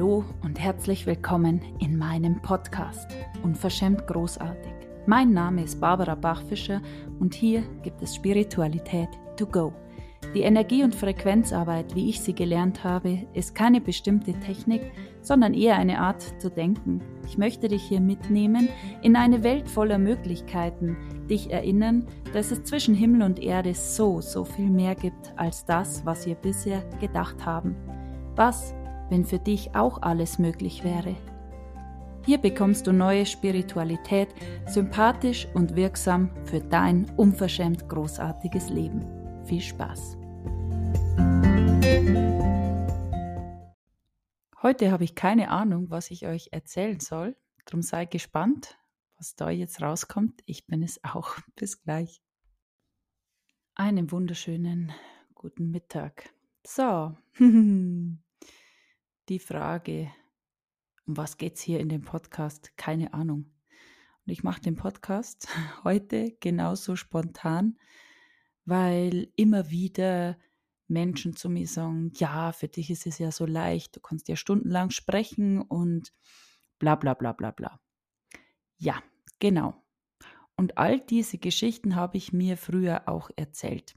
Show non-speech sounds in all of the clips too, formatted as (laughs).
Hallo und herzlich willkommen in meinem Podcast Unverschämt Großartig. Mein Name ist Barbara Bachfischer und hier gibt es Spiritualität to go. Die Energie- und Frequenzarbeit, wie ich sie gelernt habe, ist keine bestimmte Technik, sondern eher eine Art zu denken. Ich möchte dich hier mitnehmen in eine Welt voller Möglichkeiten, dich erinnern, dass es zwischen Himmel und Erde so, so viel mehr gibt als das, was wir bisher gedacht haben. Was wenn für dich auch alles möglich wäre. Hier bekommst du neue Spiritualität, sympathisch und wirksam für dein unverschämt großartiges Leben. Viel Spaß! Heute habe ich keine Ahnung, was ich euch erzählen soll. Drum sei gespannt, was da jetzt rauskommt. Ich bin es auch. (laughs) Bis gleich. Einen wunderschönen guten Mittag. So, (laughs) die Frage, um was geht es hier in dem Podcast? Keine Ahnung. Und ich mache den Podcast (laughs) heute genauso spontan, weil immer wieder Menschen zu mir sagen, ja, für dich ist es ja so leicht, du kannst ja stundenlang sprechen und bla bla bla bla bla. Ja, genau. Und all diese Geschichten habe ich mir früher auch erzählt.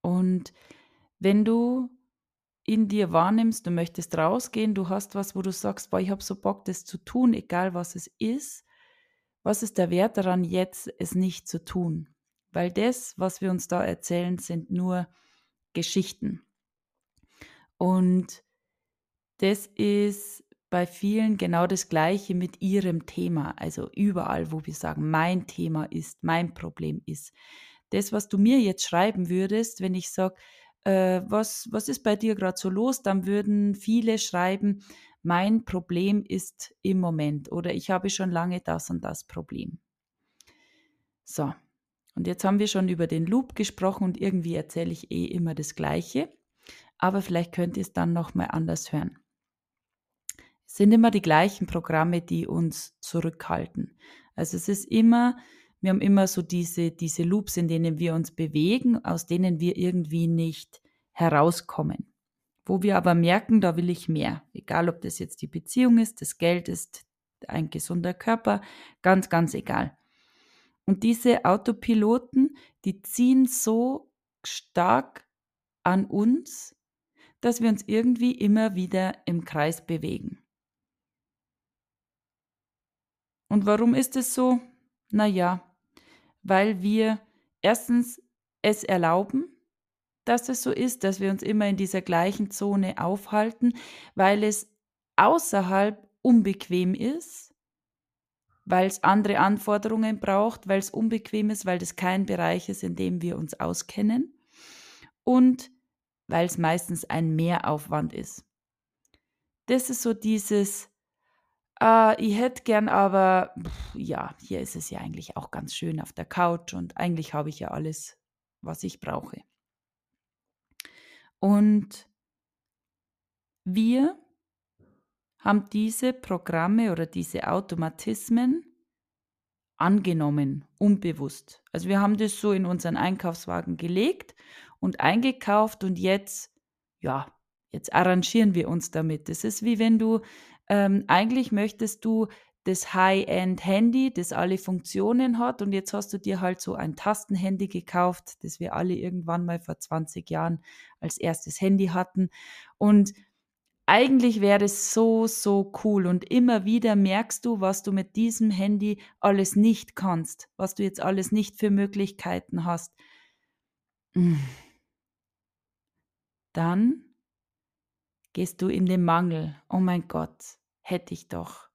Und wenn du in dir wahrnimmst, du möchtest rausgehen, du hast was, wo du sagst, boah, ich habe so Bock, das zu tun, egal was es ist, was ist der Wert daran, jetzt es nicht zu tun? Weil das, was wir uns da erzählen, sind nur Geschichten. Und das ist bei vielen genau das Gleiche mit ihrem Thema. Also überall, wo wir sagen, mein Thema ist, mein Problem ist. Das, was du mir jetzt schreiben würdest, wenn ich sage, äh, was, was ist bei dir gerade so los, dann würden viele schreiben, mein Problem ist im Moment oder ich habe schon lange das und das Problem. So, und jetzt haben wir schon über den Loop gesprochen und irgendwie erzähle ich eh immer das Gleiche, aber vielleicht könnt ihr es dann nochmal anders hören. Es sind immer die gleichen Programme, die uns zurückhalten. Also es ist immer wir haben immer so diese, diese Loops, in denen wir uns bewegen, aus denen wir irgendwie nicht herauskommen. Wo wir aber merken, da will ich mehr. Egal, ob das jetzt die Beziehung ist, das Geld ist, ein gesunder Körper, ganz, ganz egal. Und diese Autopiloten, die ziehen so stark an uns, dass wir uns irgendwie immer wieder im Kreis bewegen. Und warum ist es so? Naja, weil wir erstens es erlauben, dass es so ist, dass wir uns immer in dieser gleichen Zone aufhalten, weil es außerhalb unbequem ist, weil es andere Anforderungen braucht, weil es unbequem ist, weil das kein Bereich ist, in dem wir uns auskennen und weil es meistens ein Mehraufwand ist. Das ist so dieses äh, ich hätte gern aber, pff, ja, hier ist es ja eigentlich auch ganz schön auf der Couch und eigentlich habe ich ja alles, was ich brauche. Und wir haben diese Programme oder diese Automatismen angenommen, unbewusst. Also wir haben das so in unseren Einkaufswagen gelegt und eingekauft und jetzt, ja, jetzt arrangieren wir uns damit. Das ist wie wenn du ähm, eigentlich möchtest du das High-End-Handy, das alle Funktionen hat und jetzt hast du dir halt so ein Tastenhandy gekauft, das wir alle irgendwann mal vor 20 Jahren als erstes Handy hatten und eigentlich wäre es so, so cool und immer wieder merkst du, was du mit diesem Handy alles nicht kannst, was du jetzt alles nicht für Möglichkeiten hast. Dann gehst du in den Mangel. Oh mein Gott, hätte ich doch.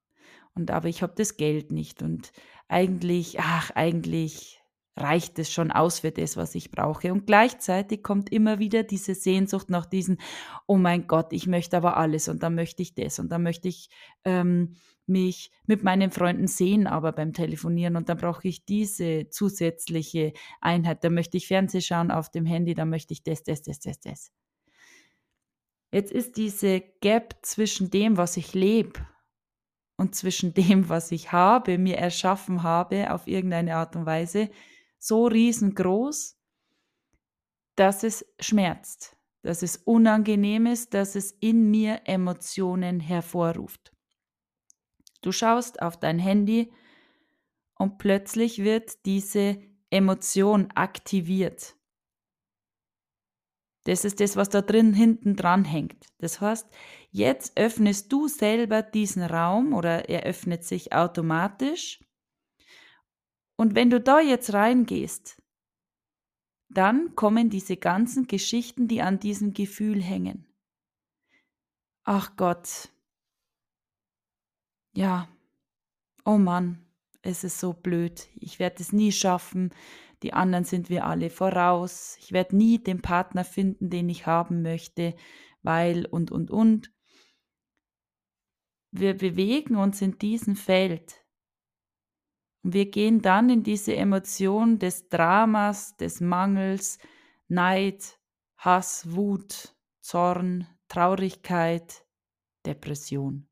Und aber ich habe das Geld nicht und eigentlich, ach, eigentlich reicht es schon aus für das, was ich brauche. Und gleichzeitig kommt immer wieder diese Sehnsucht nach diesen, oh mein Gott, ich möchte aber alles und dann möchte ich das und dann möchte ich ähm, mich mit meinen Freunden sehen, aber beim Telefonieren und dann brauche ich diese zusätzliche Einheit. Da möchte ich Fernseh schauen auf dem Handy, da möchte ich das, das, das, das, das. Jetzt ist diese Gap zwischen dem, was ich lebe und zwischen (laughs) dem, was ich habe, mir erschaffen habe, auf irgendeine Art und Weise, so riesengroß, dass es schmerzt. dass es unangenehm ist, dass es in mir Emotionen hervorruft. Du schaust auf dein Handy und plötzlich wird diese Emotion aktiviert. Das ist das, was da drin hinten dran hängt. Das heißt, jetzt öffnest du selber diesen Raum oder er öffnet sich automatisch. Und wenn du da jetzt reingehst, dann kommen diese ganzen Geschichten, die an diesem Gefühl hängen. Ach Gott. Ja. Oh Mann, es ist so blöd. Ich werde es nie schaffen die anderen sind wir alle voraus, ich werde nie den Partner finden, den ich haben möchte, weil und und und. Wir bewegen uns in diesem Feld. Und wir gehen dann in diese Emotion des Dramas, des Mangels, Neid, Hass, Wut, Zorn, Traurigkeit, Depression.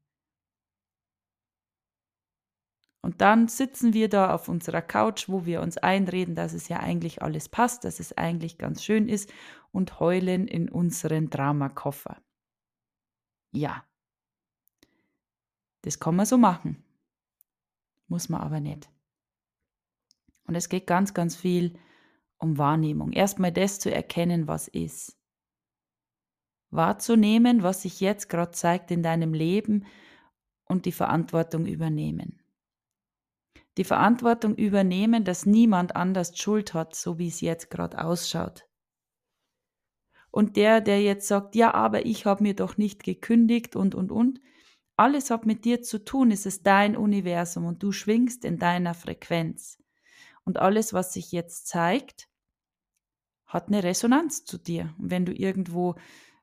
Und dann sitzen wir da auf unserer Couch, wo wir uns einreden, dass es ja eigentlich alles passt, dass es eigentlich ganz schön ist und heulen in unseren Dramakoffer. Ja, das kann man so machen. Muss man aber nicht. Und es geht ganz, ganz viel um Wahrnehmung. Erstmal das zu erkennen, was ist. Wahrzunehmen, was sich jetzt gerade zeigt in deinem Leben und die Verantwortung übernehmen die Verantwortung übernehmen, dass niemand anders Schuld hat, so wie es jetzt gerade ausschaut. Und der, der jetzt sagt, ja, aber ich habe mir doch nicht gekündigt und, und, und, alles hat mit dir zu tun, es ist dein Universum und du schwingst in deiner Frequenz. Und alles, was sich jetzt zeigt, hat eine Resonanz zu dir. Und wenn du irgendwo,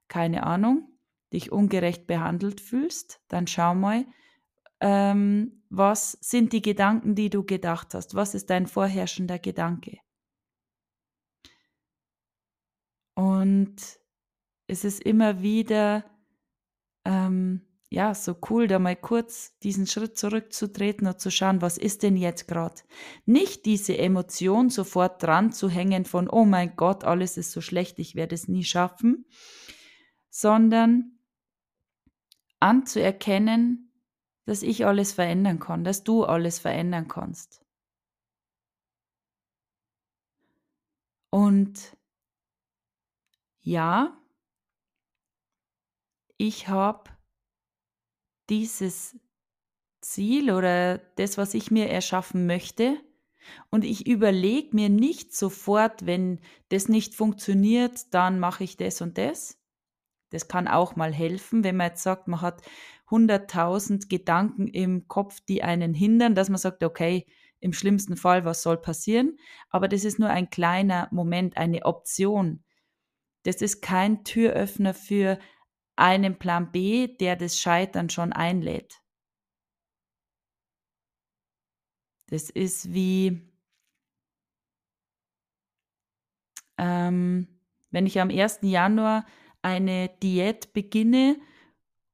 keine Ahnung, dich ungerecht behandelt fühlst, dann schau mal, ähm, was sind die Gedanken, die du gedacht hast? Was ist dein vorherrschender Gedanke? Und es ist immer wieder, ähm, ja, so cool, da mal kurz diesen Schritt zurückzutreten und zu schauen, was ist denn jetzt gerade? Nicht diese Emotion sofort dran zu hängen von, oh mein Gott, alles ist so schlecht, ich werde es nie schaffen, sondern anzuerkennen, dass ich alles verändern kann, dass du alles verändern kannst. Und ja, ich habe dieses Ziel oder das, was ich mir erschaffen möchte, und ich überlege mir nicht sofort, wenn das nicht funktioniert, dann mache ich das und das. Das kann auch mal helfen, wenn man jetzt sagt, man hat 100.000 Gedanken im Kopf, die einen hindern, dass man sagt, okay, im schlimmsten Fall, was soll passieren? Aber das ist nur ein kleiner Moment, eine Option. Das ist kein Türöffner für einen Plan B, der das Scheitern schon einlädt. Das ist wie, ähm, wenn ich am 1. Januar eine Diät beginne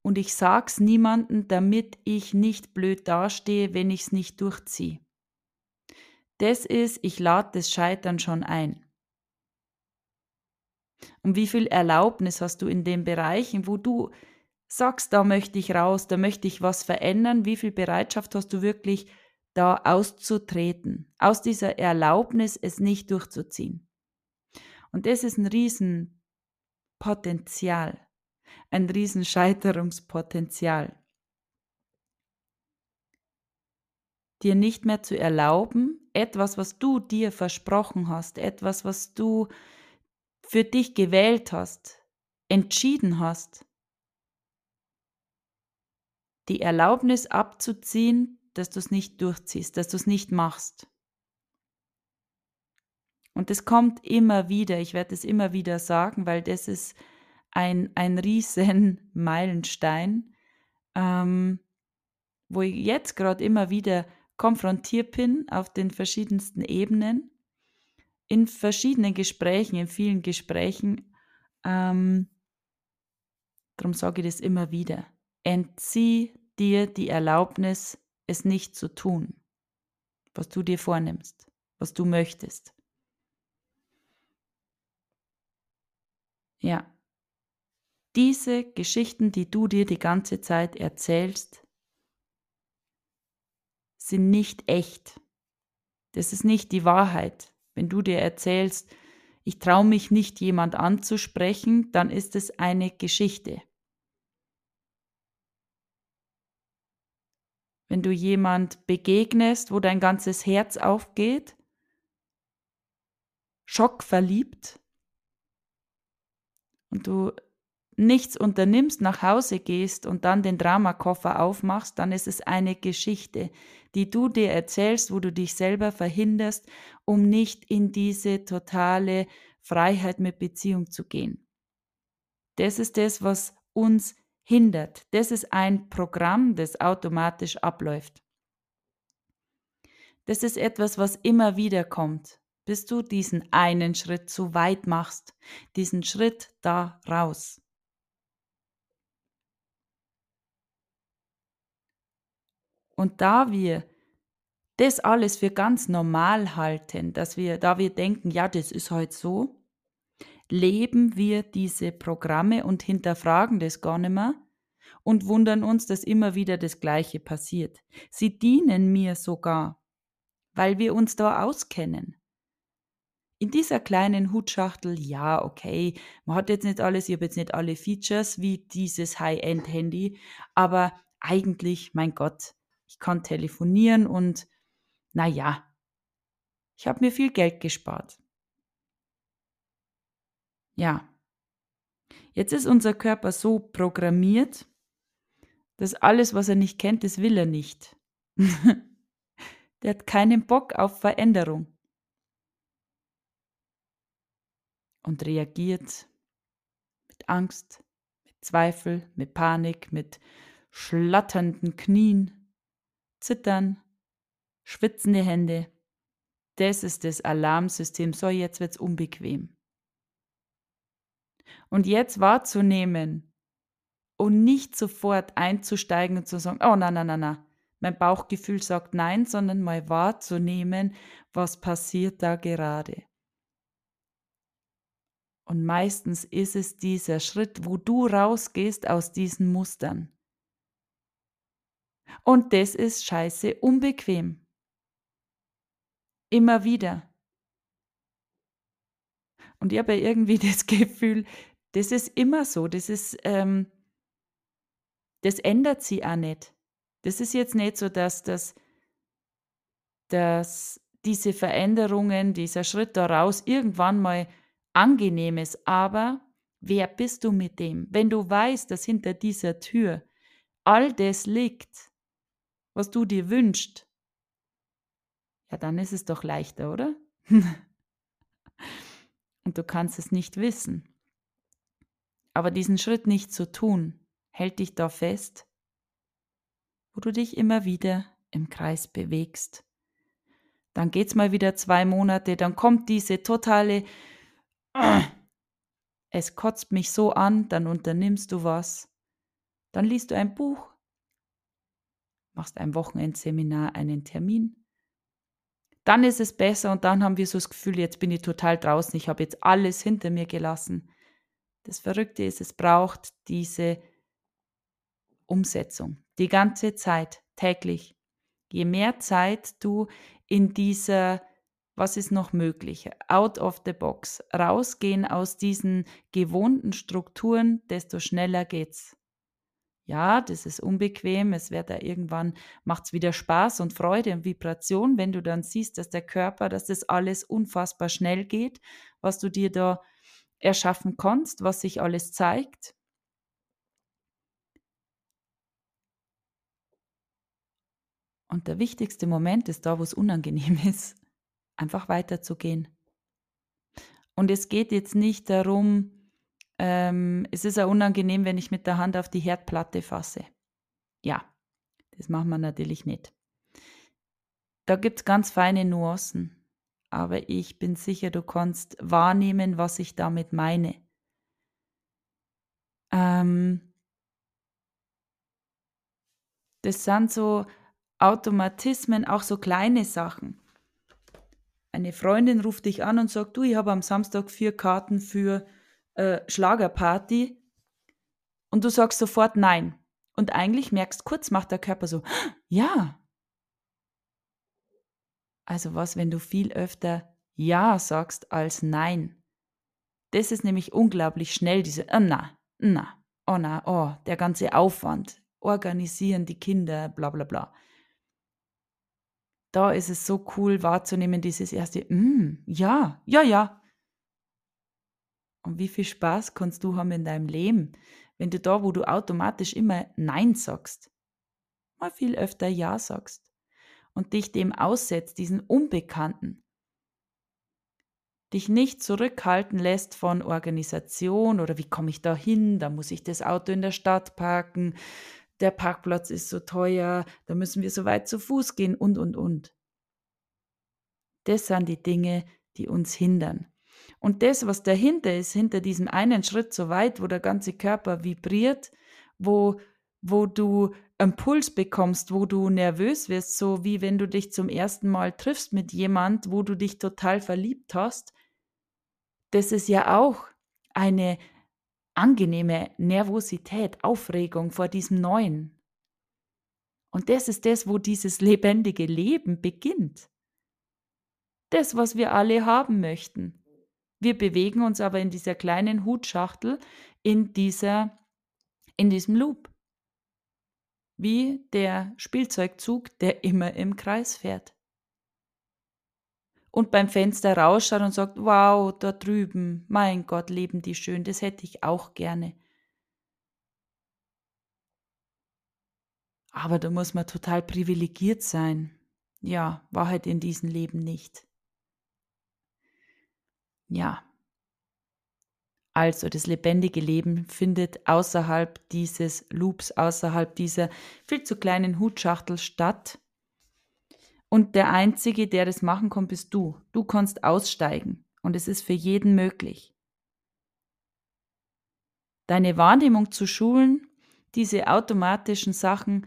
und ich sag's niemandem, damit ich nicht blöd dastehe, wenn ich's nicht durchziehe. Das ist, ich lade das Scheitern schon ein. Und wie viel Erlaubnis hast du in den Bereichen, wo du sagst, da möchte ich raus, da möchte ich was verändern, wie viel Bereitschaft hast du wirklich da auszutreten, aus dieser Erlaubnis es nicht durchzuziehen. Und das ist ein Riesenpotenzial ein Riesenscheiterungspotenzial. Dir nicht mehr zu erlauben, etwas, was du dir versprochen hast, etwas, was du für dich gewählt hast, entschieden hast, die Erlaubnis abzuziehen, dass du es nicht durchziehst, dass du es nicht machst. Und das kommt immer wieder, ich werde es immer wieder sagen, weil das ist ein, ein riesen (laughs) Meilenstein, ähm, wo ich jetzt gerade immer wieder konfrontiert bin auf den verschiedensten Ebenen, in verschiedenen Gesprächen, in vielen Gesprächen. Ähm, darum sage ich das immer wieder. Entzieh dir die Erlaubnis, es nicht zu tun, was du dir vornimmst, was du möchtest. Ja, Diese Geschichten, die du dir die ganze Zeit erzählst, sind nicht echt. Das ist nicht die Wahrheit. Wenn du dir erzählst, ich traue mich nicht, jemand anzusprechen, dann ist es eine Geschichte. Wenn du jemand begegnest, wo dein ganzes Herz aufgeht, schockverliebt und du nichts unternimmst, nach Hause gehst und dann den Dramakoffer aufmachst, dann ist es eine Geschichte, die du dir erzählst, wo du dich selber verhinderst, um nicht in diese totale Freiheit mit Beziehung zu gehen. Das ist das, was uns hindert. Das ist ein Programm, das automatisch abläuft. Das ist etwas, was immer wieder kommt, bis du diesen einen Schritt zu weit machst, diesen Schritt da raus. Und da wir das alles für ganz normal halten, dass wir, da wir denken, ja, das ist halt so, leben wir diese Programme und hinterfragen das gar nicht mehr und wundern uns, dass immer wieder das Gleiche passiert. Sie dienen mir sogar, weil wir uns da auskennen. In dieser kleinen Hutschachtel, ja, okay, man hat jetzt nicht alles, ich habe jetzt nicht alle Features wie dieses High-End-Handy, aber eigentlich, mein Gott, ich kann telefonieren und na ja, ich habe mir viel Geld gespart. Ja. Jetzt ist unser Körper so programmiert, dass alles, was er nicht kennt, das will er nicht. (laughs) Der hat keinen Bock auf Veränderung. Und reagiert mit Angst, mit Zweifel, mit Panik, mit schlatternden Knien, Zittern, schwitzende Hände. Das ist das Alarmsystem. So, jetzt wird's unbequem. Und jetzt wahrzunehmen und nicht sofort einzusteigen und zu sagen, oh nein, nein, nein, nein, mein Bauchgefühl sagt nein, sondern mal wahrzunehmen, was passiert da gerade. Und meistens ist es dieser Schritt, wo du rausgehst aus diesen Mustern. Und das ist scheiße unbequem. Immer wieder. Und ich habe irgendwie (laughs) das Gefühl, das ist immer so. Das ist, ähm, das ändert sie auch nicht. Das ist jetzt nicht so, dass, das, dass diese Veränderungen, dieser Schritt daraus irgendwann mal angenehm ist. Aber wer bist du mit dem? Wenn du weißt, dass hinter dieser Tür all das liegt, was du dir wünschst, ja, dann ist es doch leichter, oder? (laughs) Und du kannst es nicht wissen. Aber diesen Schritt nicht zu tun, hält dich da fest, wo du dich immer wieder im Kreis bewegst. Dann geht's mal wieder zwei Monate, dann kommt diese totale (clears throat) es kotzt mich so an, dann unternimmst du was. Dann liest du ein Buch, machst ein Wochenendseminar, einen Termin. Dann ist es besser und dann haben wir so das Gefühl, jetzt bin ich total draußen, ich habe jetzt alles hinter mir gelassen. Das Verrückte ist, es braucht diese Umsetzung. Die ganze Zeit, täglich. Je mehr Zeit du in dieser, was ist noch möglich, out of the box, rausgehen aus diesen gewohnten Strukturen, desto schneller geht's. Ja, das ist unbequem, es wird da irgendwann, macht es wieder Spaß und Freude und Vibration, wenn du dann siehst, dass der Körper, dass das alles unfassbar schnell geht, was du dir da erschaffen kannst, was sich alles zeigt. Und der wichtigste Moment ist da, wo es unangenehm (laughs) ist, einfach weiterzugehen. Und es geht jetzt nicht darum, ähm, es ist ja unangenehm, wenn ich mit der Hand auf die Herdplatte fasse. Ja, das machen wir natürlich nicht. Da gibt es ganz feine Nuancen, aber ich bin sicher, du kannst wahrnehmen, was ich damit meine. Ähm, das sind so Automatismen, auch so kleine Sachen. Eine Freundin ruft dich an und sagt, du, ich habe am Samstag vier Karten für äh, Schlagerparty. Und du sagst sofort nein. Und eigentlich merkst kurz macht der Körper so, ja. Also was, wenn du viel öfter ja sagst als nein? Das ist nämlich unglaublich schnell, diese, oh na, na, oh na, oh, der ganze Aufwand, organisieren die Kinder, bla bla bla. Da ist es so cool wahrzunehmen, dieses erste, mm, ja, ja, ja. Und wie viel Spaß kannst du haben in deinem Leben, wenn du da, wo du automatisch immer Nein sagst, mal viel öfter Ja sagst und dich dem aussetzt, diesen Unbekannten, dich nicht zurückhalten lässt von Organisation oder wie komme ich da hin, da muss ich das Auto in der Stadt parken, der Parkplatz ist so teuer, da müssen wir so weit zu Fuß gehen und, und, und. Das sind die Dinge, die uns hindern. Und das, was dahinter ist, hinter diesem einen Schritt so weit, wo der ganze Körper vibriert, wo, wo du einen Puls bekommst, wo du nervös wirst, so wie wenn du dich zum ersten Mal triffst mit jemand, wo du dich total verliebt hast, das ist ja auch eine angenehme Nervosität, Aufregung vor diesem Neuen. Und das ist das, wo dieses lebendige Leben beginnt. Das, was wir alle haben möchten. Wir bewegen uns aber in dieser kleinen Hutschachtel, in, dieser, in diesem Loop. Wie der Spielzeugzug, der immer im Kreis fährt. Und beim Fenster rausschaut und sagt, wow, da drüben, mein Gott, leben die schön, das hätte ich auch gerne. Aber da muss man total privilegiert sein. Ja, war halt in diesem Leben nicht. Ja. Also das lebendige Leben findet außerhalb dieses Loops, außerhalb dieser viel zu kleinen Hutschachtel statt. Und der Einzige, der das machen kann, bist du. Du kannst aussteigen. Und es ist für jeden möglich. Deine Wahrnehmung zu schulen, diese automatischen Sachen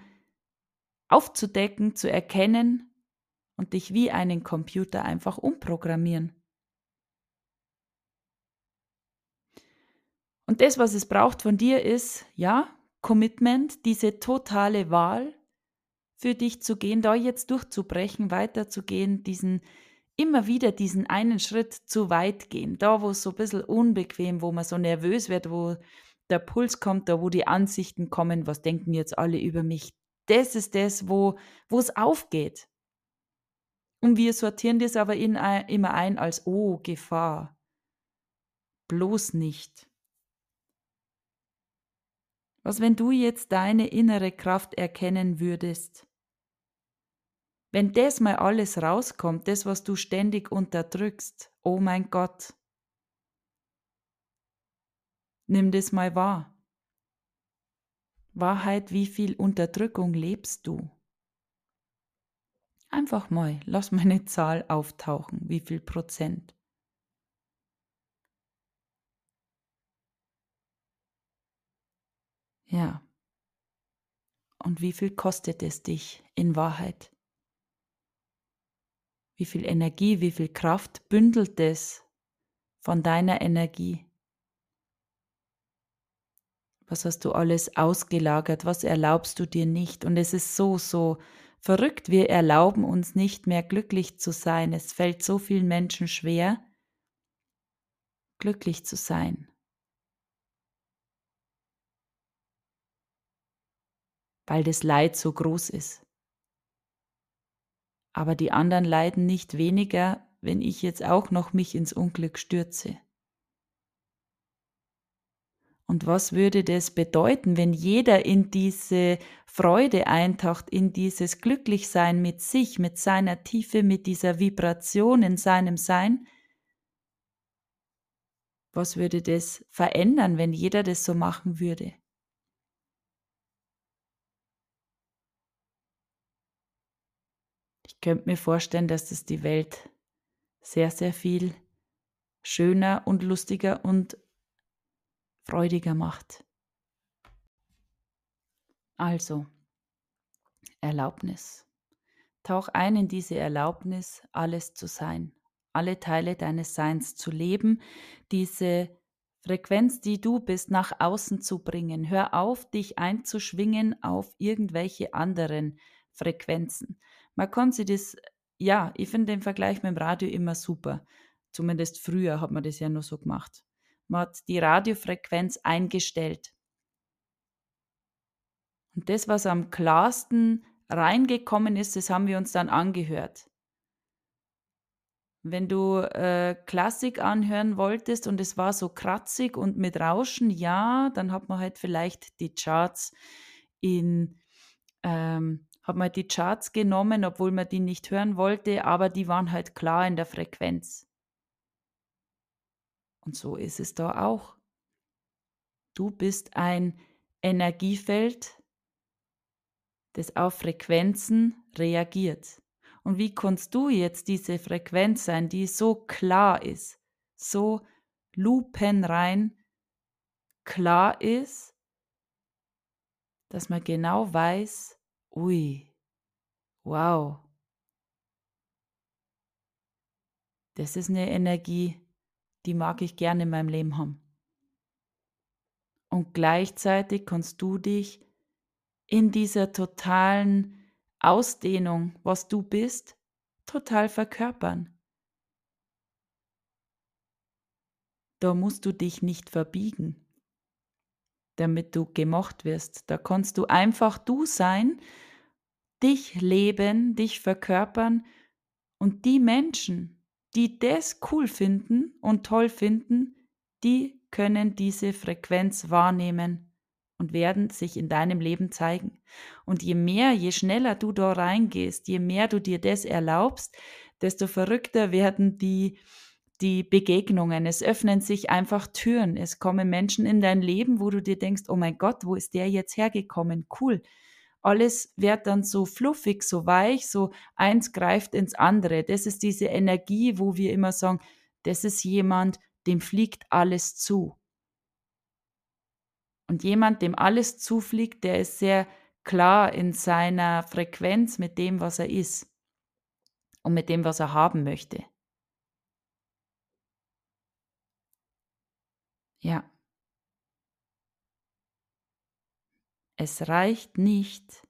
aufzudecken, zu erkennen und dich wie einen Computer einfach umprogrammieren. Und das, was es braucht von dir, ist, ja, Commitment, diese totale Wahl für dich zu gehen, da jetzt durchzubrechen, weiterzugehen, diesen immer wieder diesen einen Schritt zu weit gehen, da wo es so ein bisschen unbequem, wo man so nervös wird, wo der Puls kommt, da wo die Ansichten kommen, was denken jetzt alle über mich. Das ist das, wo wo es aufgeht. Und wir sortieren das aber in, immer ein als oh Gefahr. Bloß nicht. Was, wenn du jetzt deine innere Kraft erkennen würdest? Wenn das mal alles rauskommt, das, was du ständig unterdrückst, oh mein Gott, nimm das mal wahr. Wahrheit, wie viel Unterdrückung lebst du? Einfach mal, lass meine Zahl auftauchen, wie viel Prozent. Ja. Und wie viel kostet es dich in Wahrheit? Wie viel Energie, wie viel Kraft bündelt es von deiner Energie? Was hast du alles ausgelagert? Was erlaubst du dir nicht? Und es ist so, so verrückt. Wir erlauben uns nicht mehr glücklich zu sein. Es fällt so vielen Menschen schwer, glücklich zu sein. Weil das Leid so groß ist. Aber die anderen leiden nicht weniger, wenn ich jetzt auch noch mich ins Unglück stürze. Und was würde das bedeuten, wenn jeder in diese Freude eintaucht, in dieses Glücklichsein mit sich, mit seiner Tiefe, mit dieser Vibration in seinem Sein? Was würde das verändern, wenn jeder das so machen würde? Ich könnte mir vorstellen, dass das die Welt sehr, sehr viel schöner und lustiger und freudiger macht. Also, Erlaubnis. Tauch ein in diese Erlaubnis, alles zu sein, alle Teile deines Seins zu leben, diese Frequenz, die du bist, nach außen zu bringen. Hör auf, dich einzuschwingen auf irgendwelche anderen Frequenzen. Man kann sich das, ja, ich finde den Vergleich mit dem Radio immer super. Zumindest früher hat man das ja nur so gemacht. Man hat die Radiofrequenz eingestellt. Und das, was am klarsten reingekommen ist, das haben wir uns dann angehört. Wenn du äh, Klassik anhören wolltest und es war so kratzig und mit Rauschen, ja, dann hat man halt vielleicht die Charts in, ähm, man halt die Charts genommen, obwohl man die nicht hören wollte, aber die waren halt klar in der Frequenz. Und so ist es da auch. Du bist ein Energiefeld, das auf Frequenzen reagiert. Und wie kannst du jetzt diese Frequenz sein, die so klar ist, so lupenrein klar ist, dass man genau weiß, ui, wow, das ist eine Energie, die mag ich gerne in meinem Leben haben. Und gleichzeitig kannst du dich in dieser totalen Ausdehnung, was du bist, total verkörpern. Da musst du dich nicht verbiegen, damit du gemocht wirst. Da kannst du einfach du sein, dich leben, dich verkörpern und die Menschen, die das cool finden und toll finden, die können diese Frequenz wahrnehmen und werden sich in deinem Leben zeigen. Und je mehr, je schneller du da reingehst, je mehr du dir das erlaubst, desto verrückter werden die, die Begegnungen. Es öffnen sich einfach Türen. Es kommen Menschen in dein Leben, wo du dir denkst, oh mein Gott, wo ist der jetzt hergekommen? Cool. Alles wird dann so fluffig, so weich, so eins greift ins andere. Das ist diese Energie, wo wir immer sagen, das ist jemand, dem fliegt alles zu. Und jemand, dem alles zufliegt, der ist sehr klar in seiner Frequenz mit dem, was er ist und mit dem, was er haben möchte. Ja. Es reicht nicht,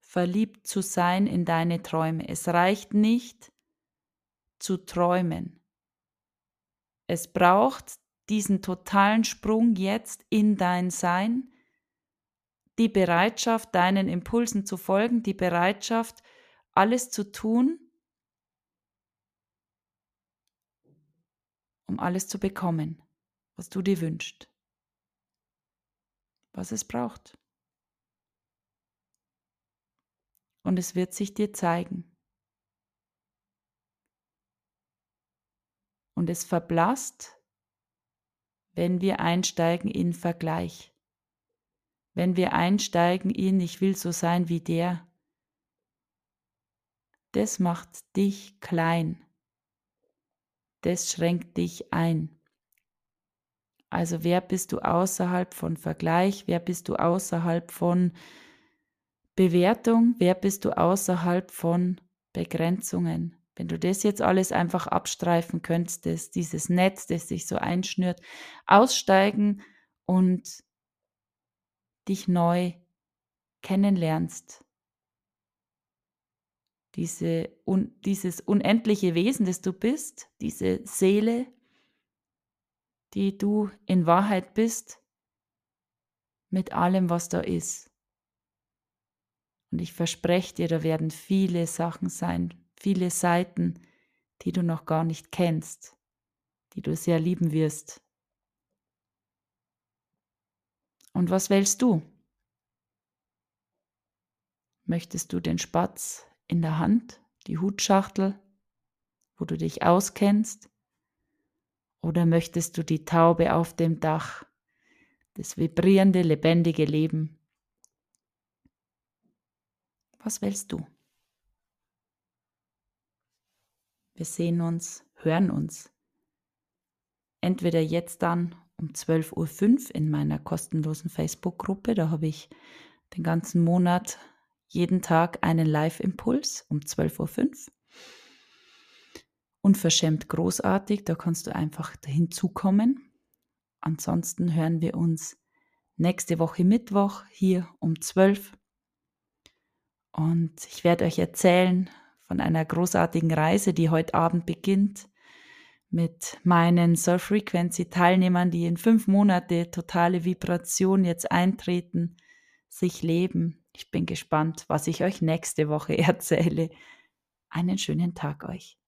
verliebt zu sein in deine Träume. Es reicht nicht zu träumen. Es braucht diesen totalen Sprung jetzt in dein Sein, die Bereitschaft, deinen Impulsen zu folgen, die Bereitschaft, alles zu tun, um alles zu bekommen, was du dir wünschst, was es braucht. Und es wird sich dir zeigen. Und es verblasst wenn wir einsteigen in Vergleich. Wenn wir einsteigen in Ich will so sein wie der. Das macht dich klein. Das schränkt dich ein. Also wer bist du außerhalb von Vergleich? Wer bist du außerhalb von Bewertung? Wer bist du außerhalb von Begrenzungen? Wenn du das jetzt alles einfach abstreifen könntest, dieses Netz, das sich so einschnürt, aussteigen und dich neu kennenlernst. Diese, un, dieses unendliche Wesen, das du bist, diese Seele, die du in Wahrheit bist, mit allem, was da ist. Und ich verspreche dir, da werden viele Sachen sein, viele Seiten, die du noch gar nicht kennst, die du sehr lieben wirst. Und was wählst du? Möchtest du den Spatz in der Hand, die Hutschachtel, wo du dich auskennst? Oder möchtest du die Taube auf dem Dach, das vibrierende, lebendige Leben? Was wählst du? Wir sehen uns, hören uns. Entweder jetzt dann um 12.05 Uhr in meiner kostenlosen Facebook-Gruppe. Da habe ich den ganzen Monat jeden Tag einen Live-Impuls um 12.05 Uhr. Unverschämt großartig, da kannst du einfach hinzukommen. ansonsten hören wir uns nächste Woche Mittwoch hier um 12. Und ich werde euch erzählen von einer großartigen Reise, die heute Abend beginnt mit meinen Soul Frequency Teilnehmern, die in fünf Monate totale Vibration jetzt eintreten, sich leben. Ich bin gespannt, was ich euch nächste Woche (laughs) erzähle. Einen schönen Tag euch.